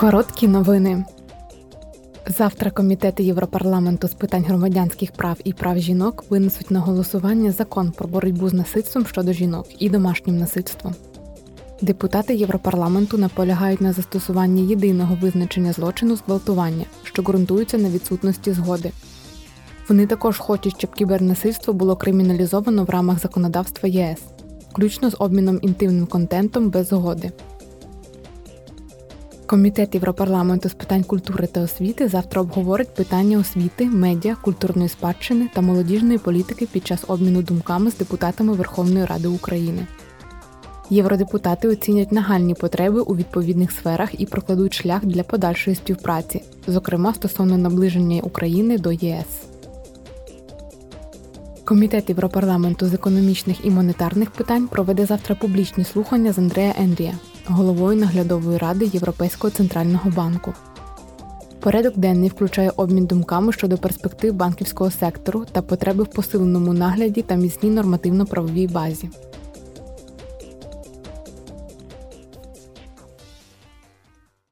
Короткі новини. Завтра комітети Європарламенту з питань громадянських прав і прав жінок винесуть на голосування закон про боротьбу з насильством щодо жінок і домашнім насильством. Депутати Європарламенту наполягають на застосуванні єдиного визначення злочину зґвалтування, що ґрунтується на відсутності згоди. Вони також хочуть, щоб кібернасильство було криміналізовано в рамах законодавства ЄС, включно з обміном інтимним контентом без згоди. Комітет Європарламенту з питань культури та освіти завтра обговорить питання освіти, медіа, культурної спадщини та молодіжної політики під час обміну думками з депутатами Верховної Ради України. Євродепутати оцінять нагальні потреби у відповідних сферах і прокладуть шлях для подальшої співпраці, зокрема стосовно наближення України до ЄС. Комітет Європарламенту з економічних і монетарних питань проведе завтра публічні слухання з Андрея Ендрія, головою наглядової ради Європейського центрального банку. Порядок денний включає обмін думками щодо перспектив банківського сектору та потреби в посиленому нагляді та міцній нормативно-правовій базі.